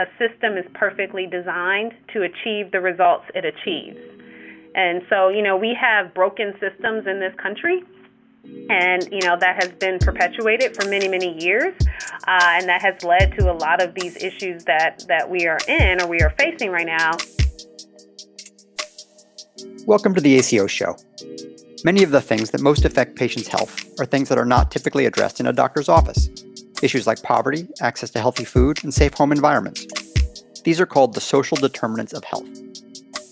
a system is perfectly designed to achieve the results it achieves. And so, you know, we have broken systems in this country and you know that has been perpetuated for many many years uh, and that has led to a lot of these issues that that we are in or we are facing right now. Welcome to the aco show. Many of the things that most affect patients health are things that are not typically addressed in a doctor's office issues like poverty access to healthy food and safe home environments these are called the social determinants of health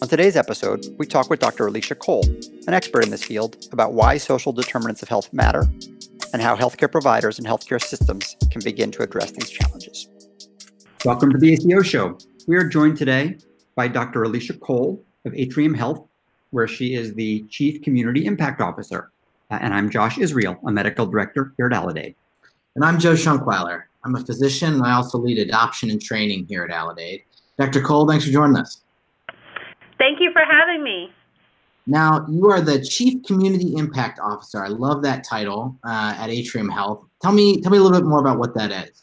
on today's episode, we talk with Dr. Alisahah Cole, an expert in this field, about why social determinants of health matter and how healthcare providers and healthcare systems can begin to address these challenges. Welcome to the ACO Show. We are joined today by Dr. Alisahah Cole of Atrium Health, where she is the Chief Community Impact Officer. Uh, and I'm Josh Israel, a medical director here at Aledade. And I'm Joe Shonkwiler. I'm a physician and I also lead adoption and training here at Aledade. Dr. Cole, thanks for joining us. Thank you for having me. Now, you are the Chief Community Impact Officer. I love that title uh, at Atrium Health. Tell me, tell me a little bit more about what that is.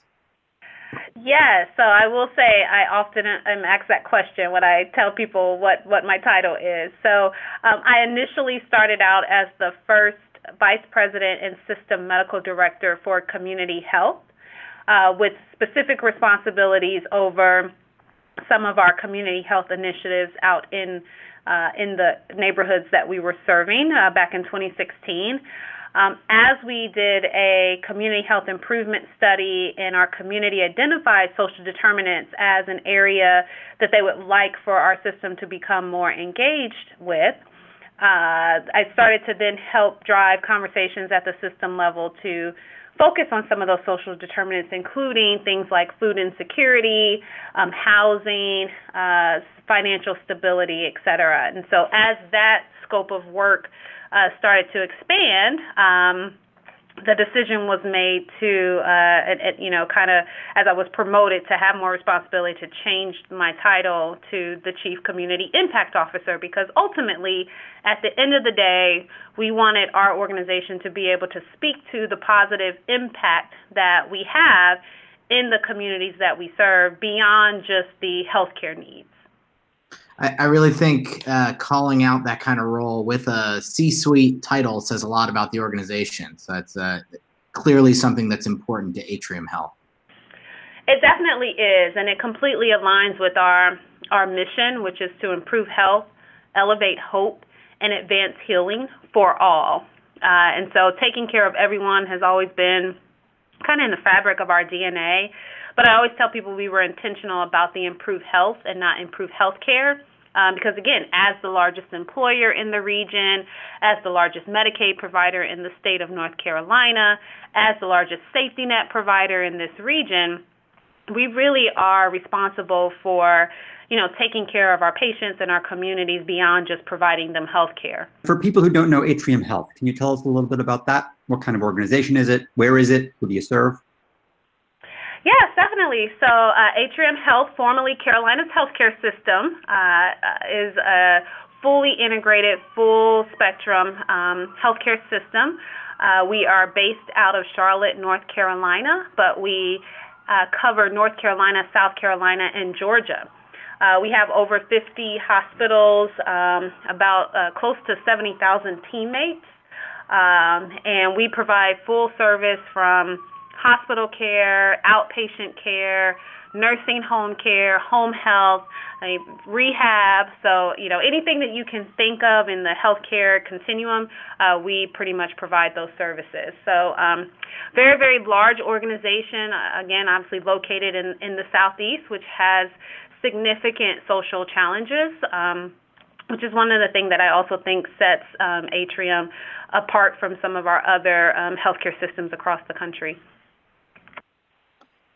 Yes, so I will say I often am asked that question when I tell people what, what my title is. So um, I initially started out as the first Vice President and System Medical Director for Community Health uh, with specific responsibilities over some of our community health initiatives out in uh, in the neighborhoods that we were serving uh, back in 2016. Um, as we did a community health improvement study and our community identified social determinants as an area that they would like for our system to become more engaged with, uh, I started to then help drive conversations at the system level to focus on some of those social determinants, including things like food insecurity, um, housing, uh, financial stability, et cetera. And so, as that scope of work uh, started to expand, um, the decision was made to, uh, it, it, you know, kind of as I was promoted to have more responsibility to change my title to the Chief Community Impact Officer because ultimately, at the end of the day, we wanted our organization to be able to speak to the positive impact that we have in the communities that we serve beyond just the healthcare needs. I, I really think uh, calling out that kind of role with a C-suite title says a lot about the organization. So that's uh, clearly something that's important to Atrium Health. It definitely is, and it completely aligns with our our mission, which is to improve health, elevate hope, and advance healing for all. Uh, and so, taking care of everyone has always been kind of in the fabric of our DNA. But I always tell people we were intentional about the improved health and not improved health care. Um, because again, as the largest employer in the region, as the largest Medicaid provider in the state of North Carolina, as the largest safety net provider in this region, we really are responsible for you know taking care of our patients and our communities beyond just providing them health care. For people who don't know Atrium Health, can you tell us a little bit about that? What kind of organization is it? Where is it? Who do you serve? Yes, definitely. So, uh, Atrium Health, formerly Carolina's healthcare system, uh, is a fully integrated, full spectrum um, healthcare system. Uh, we are based out of Charlotte, North Carolina, but we uh, cover North Carolina, South Carolina, and Georgia. Uh, we have over 50 hospitals, um, about uh, close to 70,000 teammates, um, and we provide full service from hospital care, outpatient care, nursing home care, home health, uh, rehab. So, you know, anything that you can think of in the healthcare continuum, uh, we pretty much provide those services. So, um, very, very large organization, uh, again, obviously located in, in the Southeast, which has significant social challenges. Um, which is one of the things that I also think sets um, Atrium apart from some of our other um, healthcare systems across the country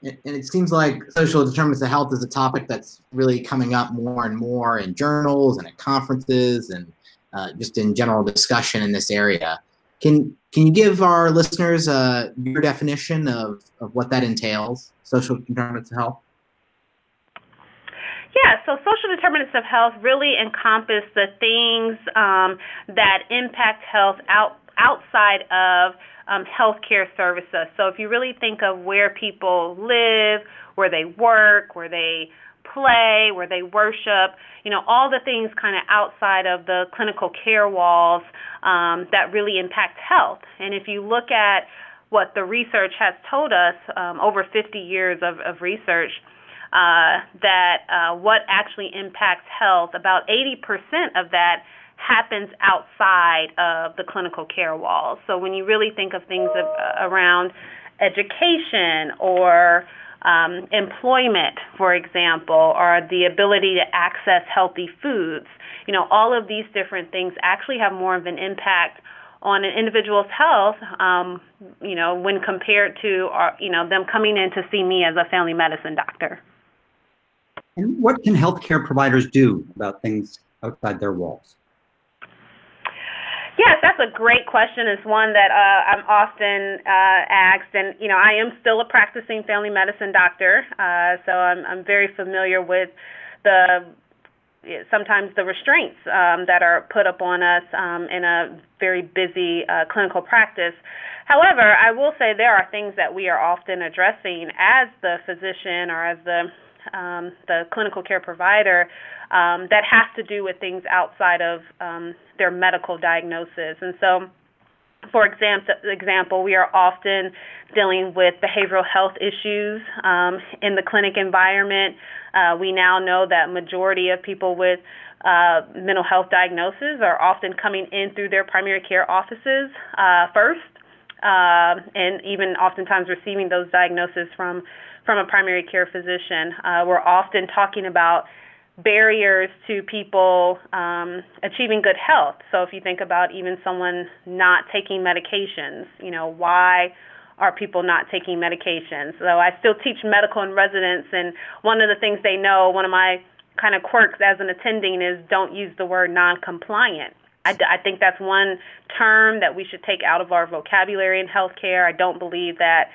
and it seems like social determinants of health is a topic that's really coming up more and more in journals and at conferences and uh, just in general discussion in this area. Can can you give our listeners uh, your definition of, of what that entails, social determinants of health? Yeah, so social determinants of health really encompass the things um, that impact health out outside of um, healthcare services. So if you really think of where people live, where they work, where they play, where they worship, you know, all the things kind of outside of the clinical care walls um, that really impact health. And if you look at what the research has told us, um, over 50 years of, of research, uh, that uh, what actually impacts health, about 80% of that happens outside of the clinical care walls. So when you really think of things of, uh, around education or um, employment, for example, or the ability to access healthy foods, you know, all of these different things actually have more of an impact on an individual's health, um, you know, when compared to, uh, you know, them coming in to see me as a family medicine doctor. And what can healthcare providers do about things outside their walls? Yes, that's a great question. It's one that uh, I'm often uh, asked, and you know, I am still a practicing family medicine doctor, uh, so I'm, I'm very familiar with the sometimes the restraints um, that are put up on us um, in a very busy uh, clinical practice. However, I will say there are things that we are often addressing as the physician or as the um, the clinical care provider um, that has to do with things outside of um, their medical diagnosis. And so, for example, we are often dealing with behavioral health issues um, in the clinic environment. Uh, we now know that majority of people with uh, mental health diagnoses are often coming in through their primary care offices uh, first, uh, and even oftentimes receiving those diagnoses from from a primary care physician. Uh, we're often talking about barriers to people um, achieving good health. So if you think about even someone not taking medications, you know, why are people not taking medications? So I still teach medical in residence, and one of the things they know, one of my kind of quirks as an attending is don't use the word non-compliant. I, I think that's one term that we should take out of our vocabulary in healthcare. I don't believe that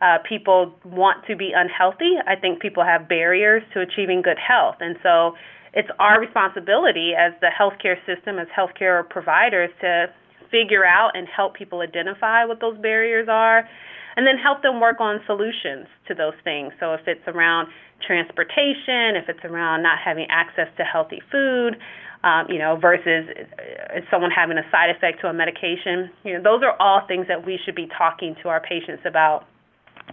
uh, people want to be unhealthy. I think people have barriers to achieving good health. And so it's our responsibility as the healthcare system, as healthcare providers, to figure out and help people identify what those barriers are and then help them work on solutions to those things. So if it's around transportation, if it's around not having access to healthy food, um, you know, versus uh, someone having a side effect to a medication, you know, those are all things that we should be talking to our patients about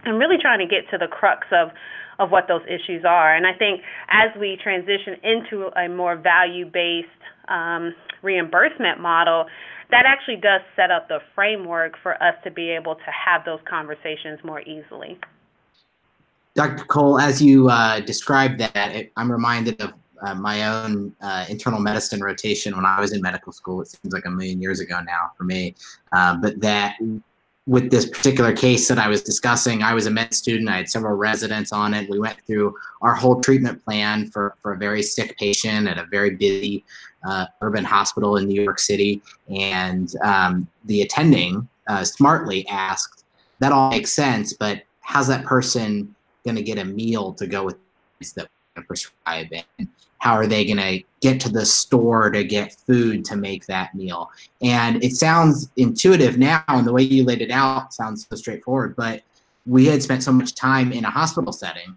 and really trying to get to the crux of of what those issues are. And I think as we transition into a more value-based um, reimbursement model, that actually does set up the framework for us to be able to have those conversations more easily. Dr. Cole, as you uh, described that, it, I'm reminded of uh, my own uh, internal medicine rotation when I was in medical school. It seems like a million years ago now for me. Uh, but that with this particular case that I was discussing, I was a med student. I had several residents on it. We went through our whole treatment plan for, for a very sick patient at a very busy uh, urban hospital in New York City. And um, the attending uh, smartly asked, That all makes sense, but how's that person going to get a meal to go with that we prescribe? And how are they going to get to the store to get food to make that meal and it sounds intuitive now and the way you laid it out sounds so straightforward but we had spent so much time in a hospital setting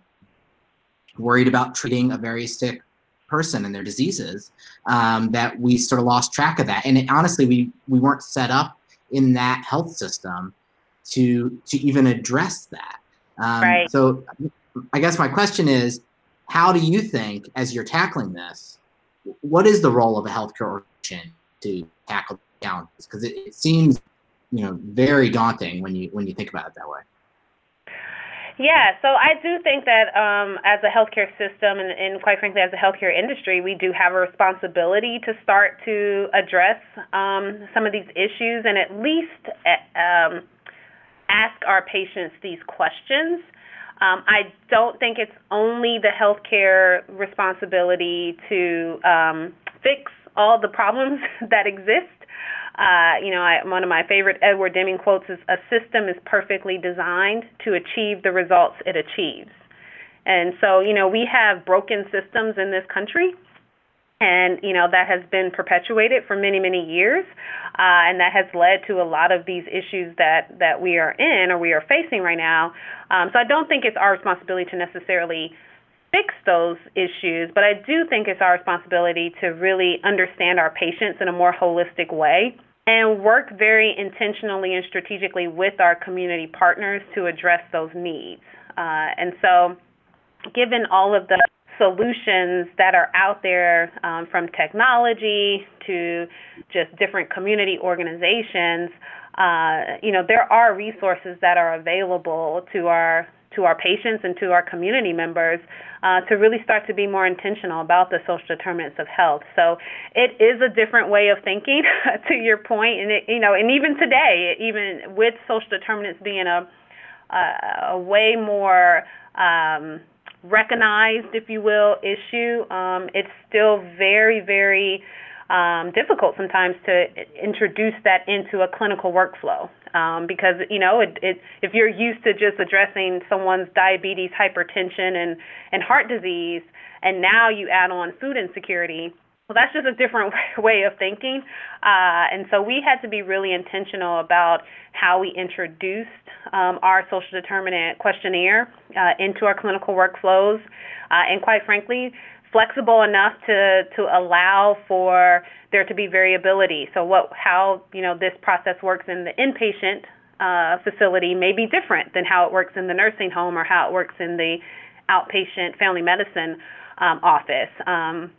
worried about treating a very sick person and their diseases um, that we sort of lost track of that and it, honestly we we weren't set up in that health system to to even address that um, right. so i guess my question is how do you think, as you're tackling this, what is the role of a healthcare organization to tackle challenges? Because it, it seems, you know, very daunting when you when you think about it that way. Yeah, so I do think that um, as a healthcare system and, and, quite frankly, as a healthcare industry, we do have a responsibility to start to address um, some of these issues and at least um, ask our patients these questions um, I don't think it's only the healthcare responsibility to um, fix all the problems that exist. Uh, you know, I, one of my favorite Edward Deming quotes is A system is perfectly designed to achieve the results it achieves. And so, you know, we have broken systems in this country. And you know that has been perpetuated for many many years uh, and that has led to a lot of these issues that that we are in or we are facing right now. Um, so i don't think it's our responsibility to necessarily fix those issues but i do think it's our responsibility to really understand our patients in a more holistic way and work very intentionally and strategically with our community partners to address those needs. Uh, and so given all of the solutions that are out there um, from technology to just different community organizations, uh, you know, there are resources that are available to our to our patients and to our community members uh, to really start to be more intentional about the social determinants of health. So it is a different way of thinking, to your point, and it, you know, and even today, even with social determinants being a a, a way more um, recognized, if you will, issue, um, it's still very, very um, difficult sometimes to introduce that into a clinical workflow. Um, because you know, it, it, if you're used to just addressing someone's diabetes, hypertension, and and heart disease, and now you add on food insecurity, well, that's just a different way of thinking. Uh, and so we had to be really intentional about how we introduced um, our social determinant questionnaire uh, into our clinical workflows, uh, and quite frankly, flexible enough to to allow for there to be variability. So what how you know this process works in the inpatient uh, facility may be different than how it works in the nursing home or how it works in the outpatient family medicine um, office. Um,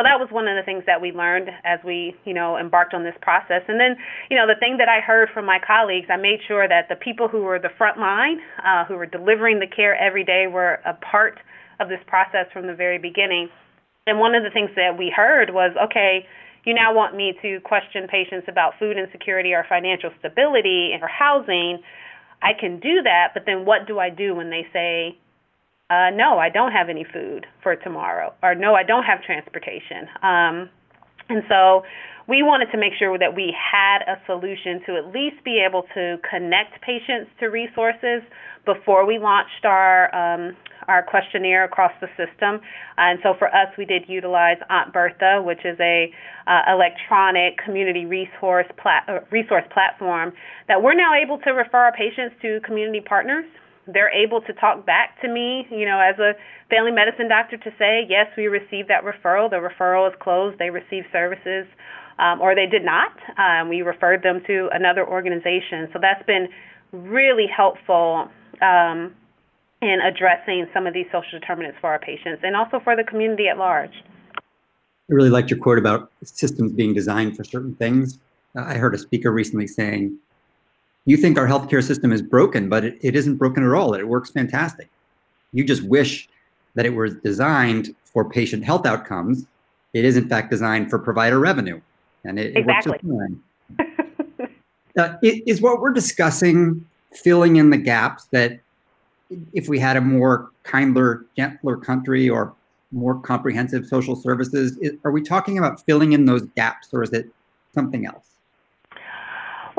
so that was one of the things that we learned as we, you know, embarked on this process. And then, you know, the thing that I heard from my colleagues, I made sure that the people who were the front line, uh, who were delivering the care every day, were a part of this process from the very beginning. And one of the things that we heard was, okay, you now want me to question patients about food insecurity or financial stability or housing. I can do that, but then what do I do when they say, uh, no, I don't have any food for tomorrow, or no, I don't have transportation. Um, and so we wanted to make sure that we had a solution to at least be able to connect patients to resources before we launched our um, our questionnaire across the system. And so for us, we did utilize Aunt Bertha, which is a uh, electronic community resource plat- uh, resource platform that we're now able to refer our patients to community partners they're able to talk back to me, you know, as a family medicine doctor to say, yes, we received that referral. The referral is closed. They received services, um, or they did not. Um, we referred them to another organization. So that's been really helpful um, in addressing some of these social determinants for our patients and also for the community at large. I really liked your quote about systems being designed for certain things. I heard a speaker recently saying, you think our healthcare system is broken, but it, it isn't broken at all. It works fantastic. You just wish that it was designed for patient health outcomes. It is in fact designed for provider revenue, and it, exactly. it works fine. uh, is what we're discussing filling in the gaps that if we had a more kinder, gentler country or more comprehensive social services, is, are we talking about filling in those gaps or is it something else?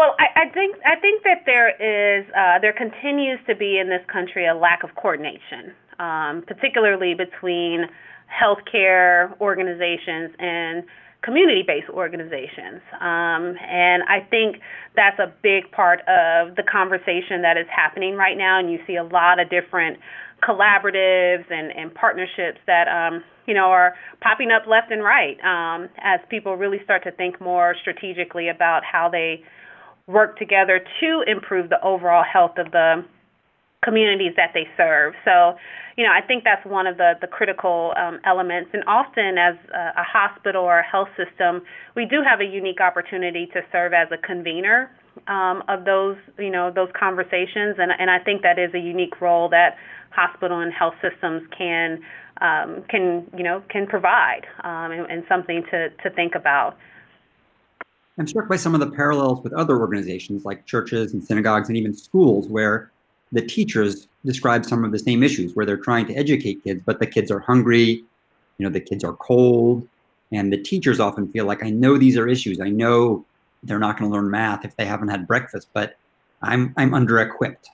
Well, I, I think I think that there is uh, there continues to be in this country a lack of coordination, um, particularly between healthcare organizations and community-based organizations. Um, and I think that's a big part of the conversation that is happening right now. And you see a lot of different collaboratives and, and partnerships that um, you know are popping up left and right um, as people really start to think more strategically about how they work together to improve the overall health of the communities that they serve. So, you know, I think that's one of the, the critical um, elements. And often, as a, a hospital or a health system, we do have a unique opportunity to serve as a convener um, of those, you know, those conversations. And, and I think that is a unique role that hospital and health systems can, um, can you know, can provide um, and, and something to, to think about. I'm struck by some of the parallels with other organizations like churches and synagogues and even schools where the teachers describe some of the same issues where they're trying to educate kids, but the kids are hungry, you know, the kids are cold, and the teachers often feel like, I know these are issues. I know they're not going to learn math if they haven't had breakfast, but I'm I'm under equipped.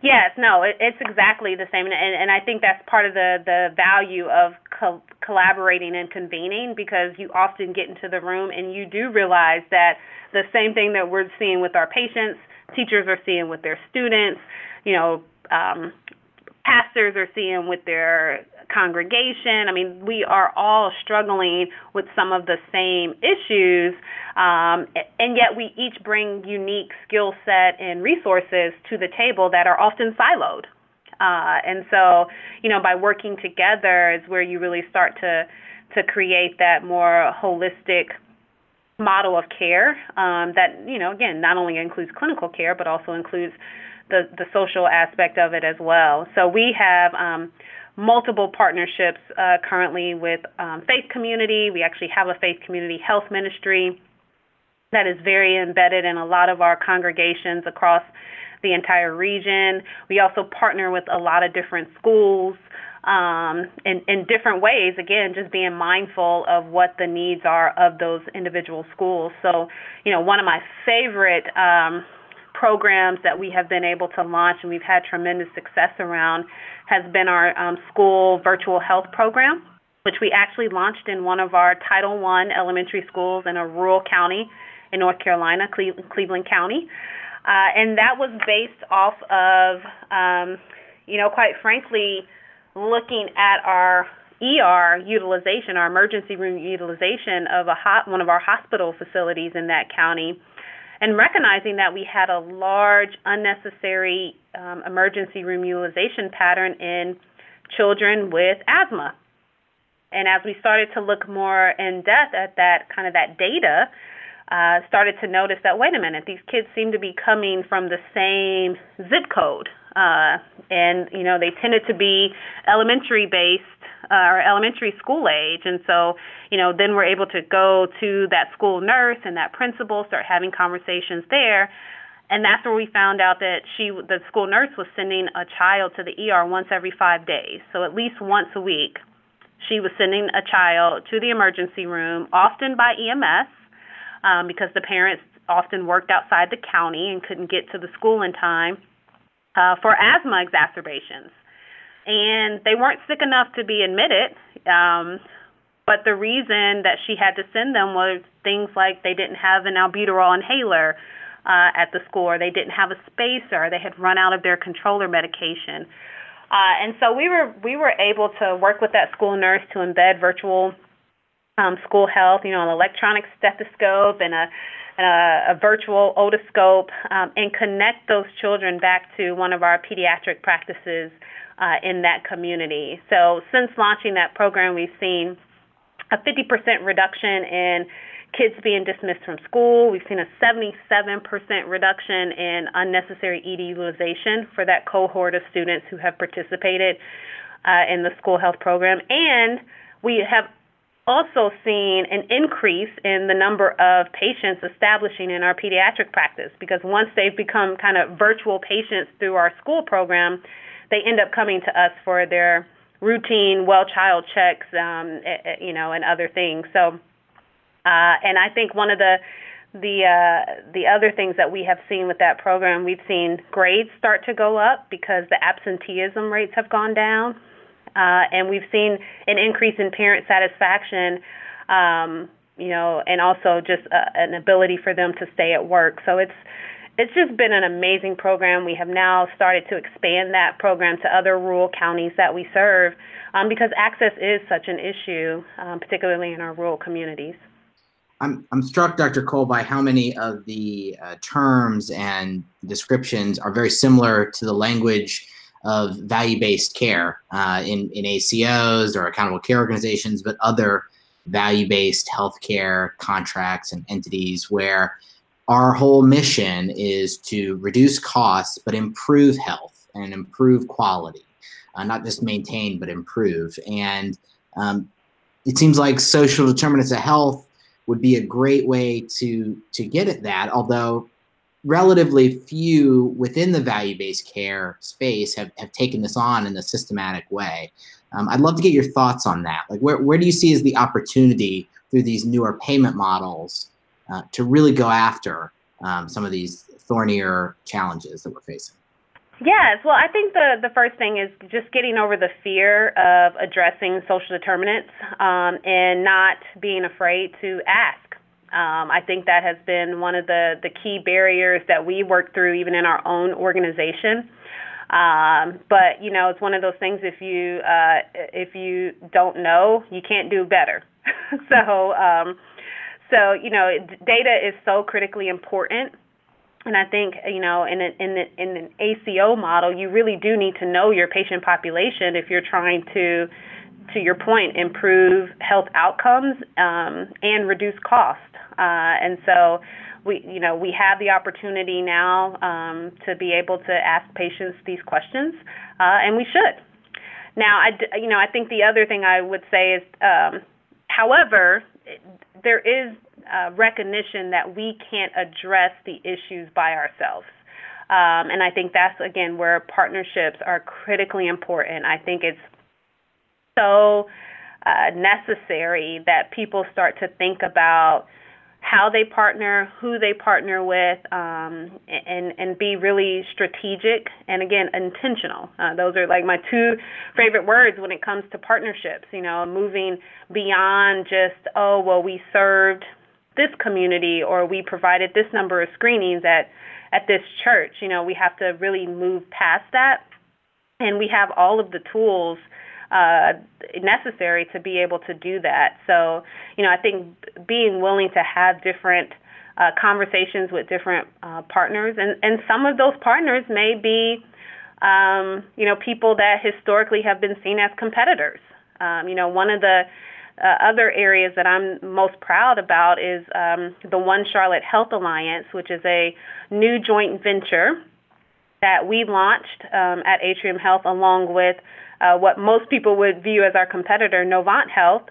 Yes, no, it, it's exactly the same, and, and I think that's part of the the value of co- collaborating and convening because you often get into the room and you do realize that the same thing that we're seeing with our patients, teachers are seeing with their students, you know, um, pastors are seeing with their congregation. I mean, we are all struggling with some of the same issues, um, and yet we each bring unique skill set and resources to the table that are often siloed. Uh, and so, you know, by working together is where you really start to to create that more holistic model of care um, that, you know, again, not only includes clinical care but also includes the the social aspect of it as well. So we have um, multiple partnerships uh, currently with um, faith community. We actually have a faith community health ministry that is very embedded in a lot of our congregations across the entire region. We also partner with a lot of different schools um, in, in different ways. Again, just being mindful of what the needs are of those individual schools. So, you know, one of my favorite um, programs that we have been able to launch and we've had tremendous success around has been our um, school virtual health program, which we actually launched in one of our Title I elementary schools in a rural county in North Carolina, Cle- Cleveland County. Uh, and that was based off of, um, you know, quite frankly, looking at our ER utilization, our emergency room utilization of a hot, one of our hospital facilities in that county, and recognizing that we had a large unnecessary um, emergency room utilization pattern in children with asthma. And as we started to look more in depth at that kind of that data, uh, started to notice that wait a minute, these kids seem to be coming from the same zip code, uh, and you know they tended to be elementary based uh, or elementary school age, and so you know then we're able to go to that school nurse and that principal, start having conversations there. And that's where we found out that she, the school nurse, was sending a child to the ER once every five days. So at least once a week, she was sending a child to the emergency room, often by EMS, um, because the parents often worked outside the county and couldn't get to the school in time uh, for asthma exacerbations. And they weren't sick enough to be admitted, um, but the reason that she had to send them was things like they didn't have an albuterol inhaler uh, at the school, or they didn't have a spacer, they had run out of their controller medication. Uh, and so we were we were able to work with that school nurse to embed virtual um, school health, you know, an electronic stethoscope and a, a, a virtual otoscope, um, and connect those children back to one of our pediatric practices uh, in that community. So since launching that program, we've seen a 50% reduction in kids being dismissed from school. We've seen a 77% reduction in unnecessary ED utilization for that cohort of students who have participated uh, in the school health program. And we have also seen an increase in the number of patients establishing in our pediatric practice because once they've become kind of virtual patients through our school program, they end up coming to us for their routine well child checks, um, eh, eh, you know, and other things. So, uh, and I think one of the the uh, the other things that we have seen with that program, we've seen grades start to go up because the absenteeism rates have gone down uh, and we've seen an increase in parent satisfaction. Um, you know, and also just uh, an ability for them to stay at work. So it's it's just been an amazing program. We have now started to expand that program to other rural counties that we serve um, because access is such an issue, um, particularly in our rural communities. I'm, I'm struck, Dr. Cole, by how many of the uh, terms and descriptions are very similar to the language of value-based care uh, in, in ACOs or accountable care organizations, but other value-based healthcare contracts and entities where our whole mission is to reduce costs but improve health and improve quality, uh, not just maintain but improve. And um, it seems like social determinants of health would be a great way to to get at that. Although relatively few within the value-based care space have, have taken this on in a systematic way. Um, I'd love to get your thoughts on that. Like, where, where do you see as the opportunity through these newer payment models uh, to really go after um, some of these thornier challenges that we're facing? Yes, well, I think the the first thing is just getting over the fear of addressing social determinants um, and not being afraid to ask. Um, I think that has been one of the the key barriers that we work through even in our own organization. Um, but you know, it's one of those things. If you uh, if you don't know, you can't do better. so um, so you know, data is so critically important and I think you know, in an in in an ACO model, you really do need to know your patient population if you're trying to, to your point, improve health outcomes um, and reduce cost. Uh, and so, we you know we have the opportunity now um, to be able to ask patients these questions, uh, and we should. Now, I you know I think the other thing I would say is, um, however, there is uh, recognition that we can't address the issues by ourselves. Um, and I think that's, again, where partnerships are critically important. I think it's so uh, necessary that people start to think about how they partner, who they partner with, um, and and be really strategic and again intentional. Uh, those are like my two favorite words when it comes to partnerships. You know, moving beyond just oh well we served this community or we provided this number of screenings at at this church. You know, we have to really move past that, and we have all of the tools uh, necessary to be able to do that. So, you know, I think being willing to have different uh, conversations with different uh, partners, and and some of those partners may be, um, you know, people that historically have been seen as competitors. Um, you know, one of the uh, other areas that I'm most proud about is um, the One Charlotte Health Alliance, which is a new joint venture that we launched um, at Atrium Health along with uh, what most people would view as our competitor, Novant Health,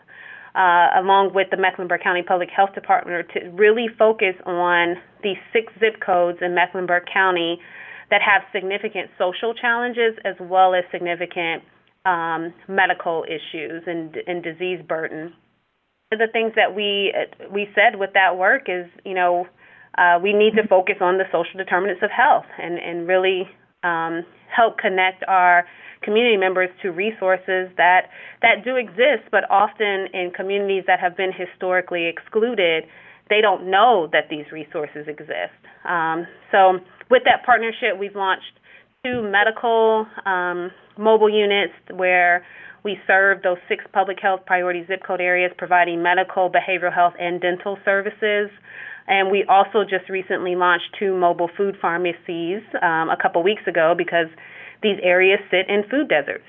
uh, along with the Mecklenburg County Public Health Department, to really focus on the six zip codes in Mecklenburg County that have significant social challenges as well as significant um, medical issues and, and disease burden. The things that we we said with that work is, you know, uh, we need to focus on the social determinants of health and and really um, help connect our community members to resources that that do exist, but often in communities that have been historically excluded, they don't know that these resources exist. Um, so, with that partnership, we've launched two medical um, mobile units where we serve those six public health priority zip code areas, providing medical, behavioral health, and dental services. And we also just recently launched two mobile food pharmacies um, a couple weeks ago because these areas sit in food deserts.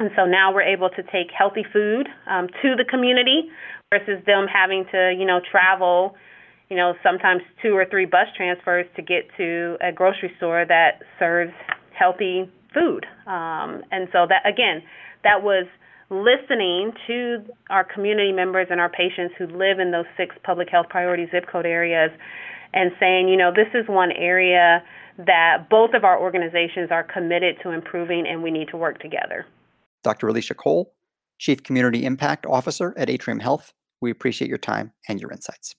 And so now we're able to take healthy food um, to the community versus them having to, you know, travel you know, sometimes two or three bus transfers to get to a grocery store that serves healthy food. Um, and so that again, that was listening to our community members and our patients who live in those six public health priority zip code areas and saying, you know, this is one area that both of our organizations are committed to improving and we need to work together. Dr. Alisahah Cole, Chief Community Impact Officer at Atrium Health, we appreciate your time and your insights.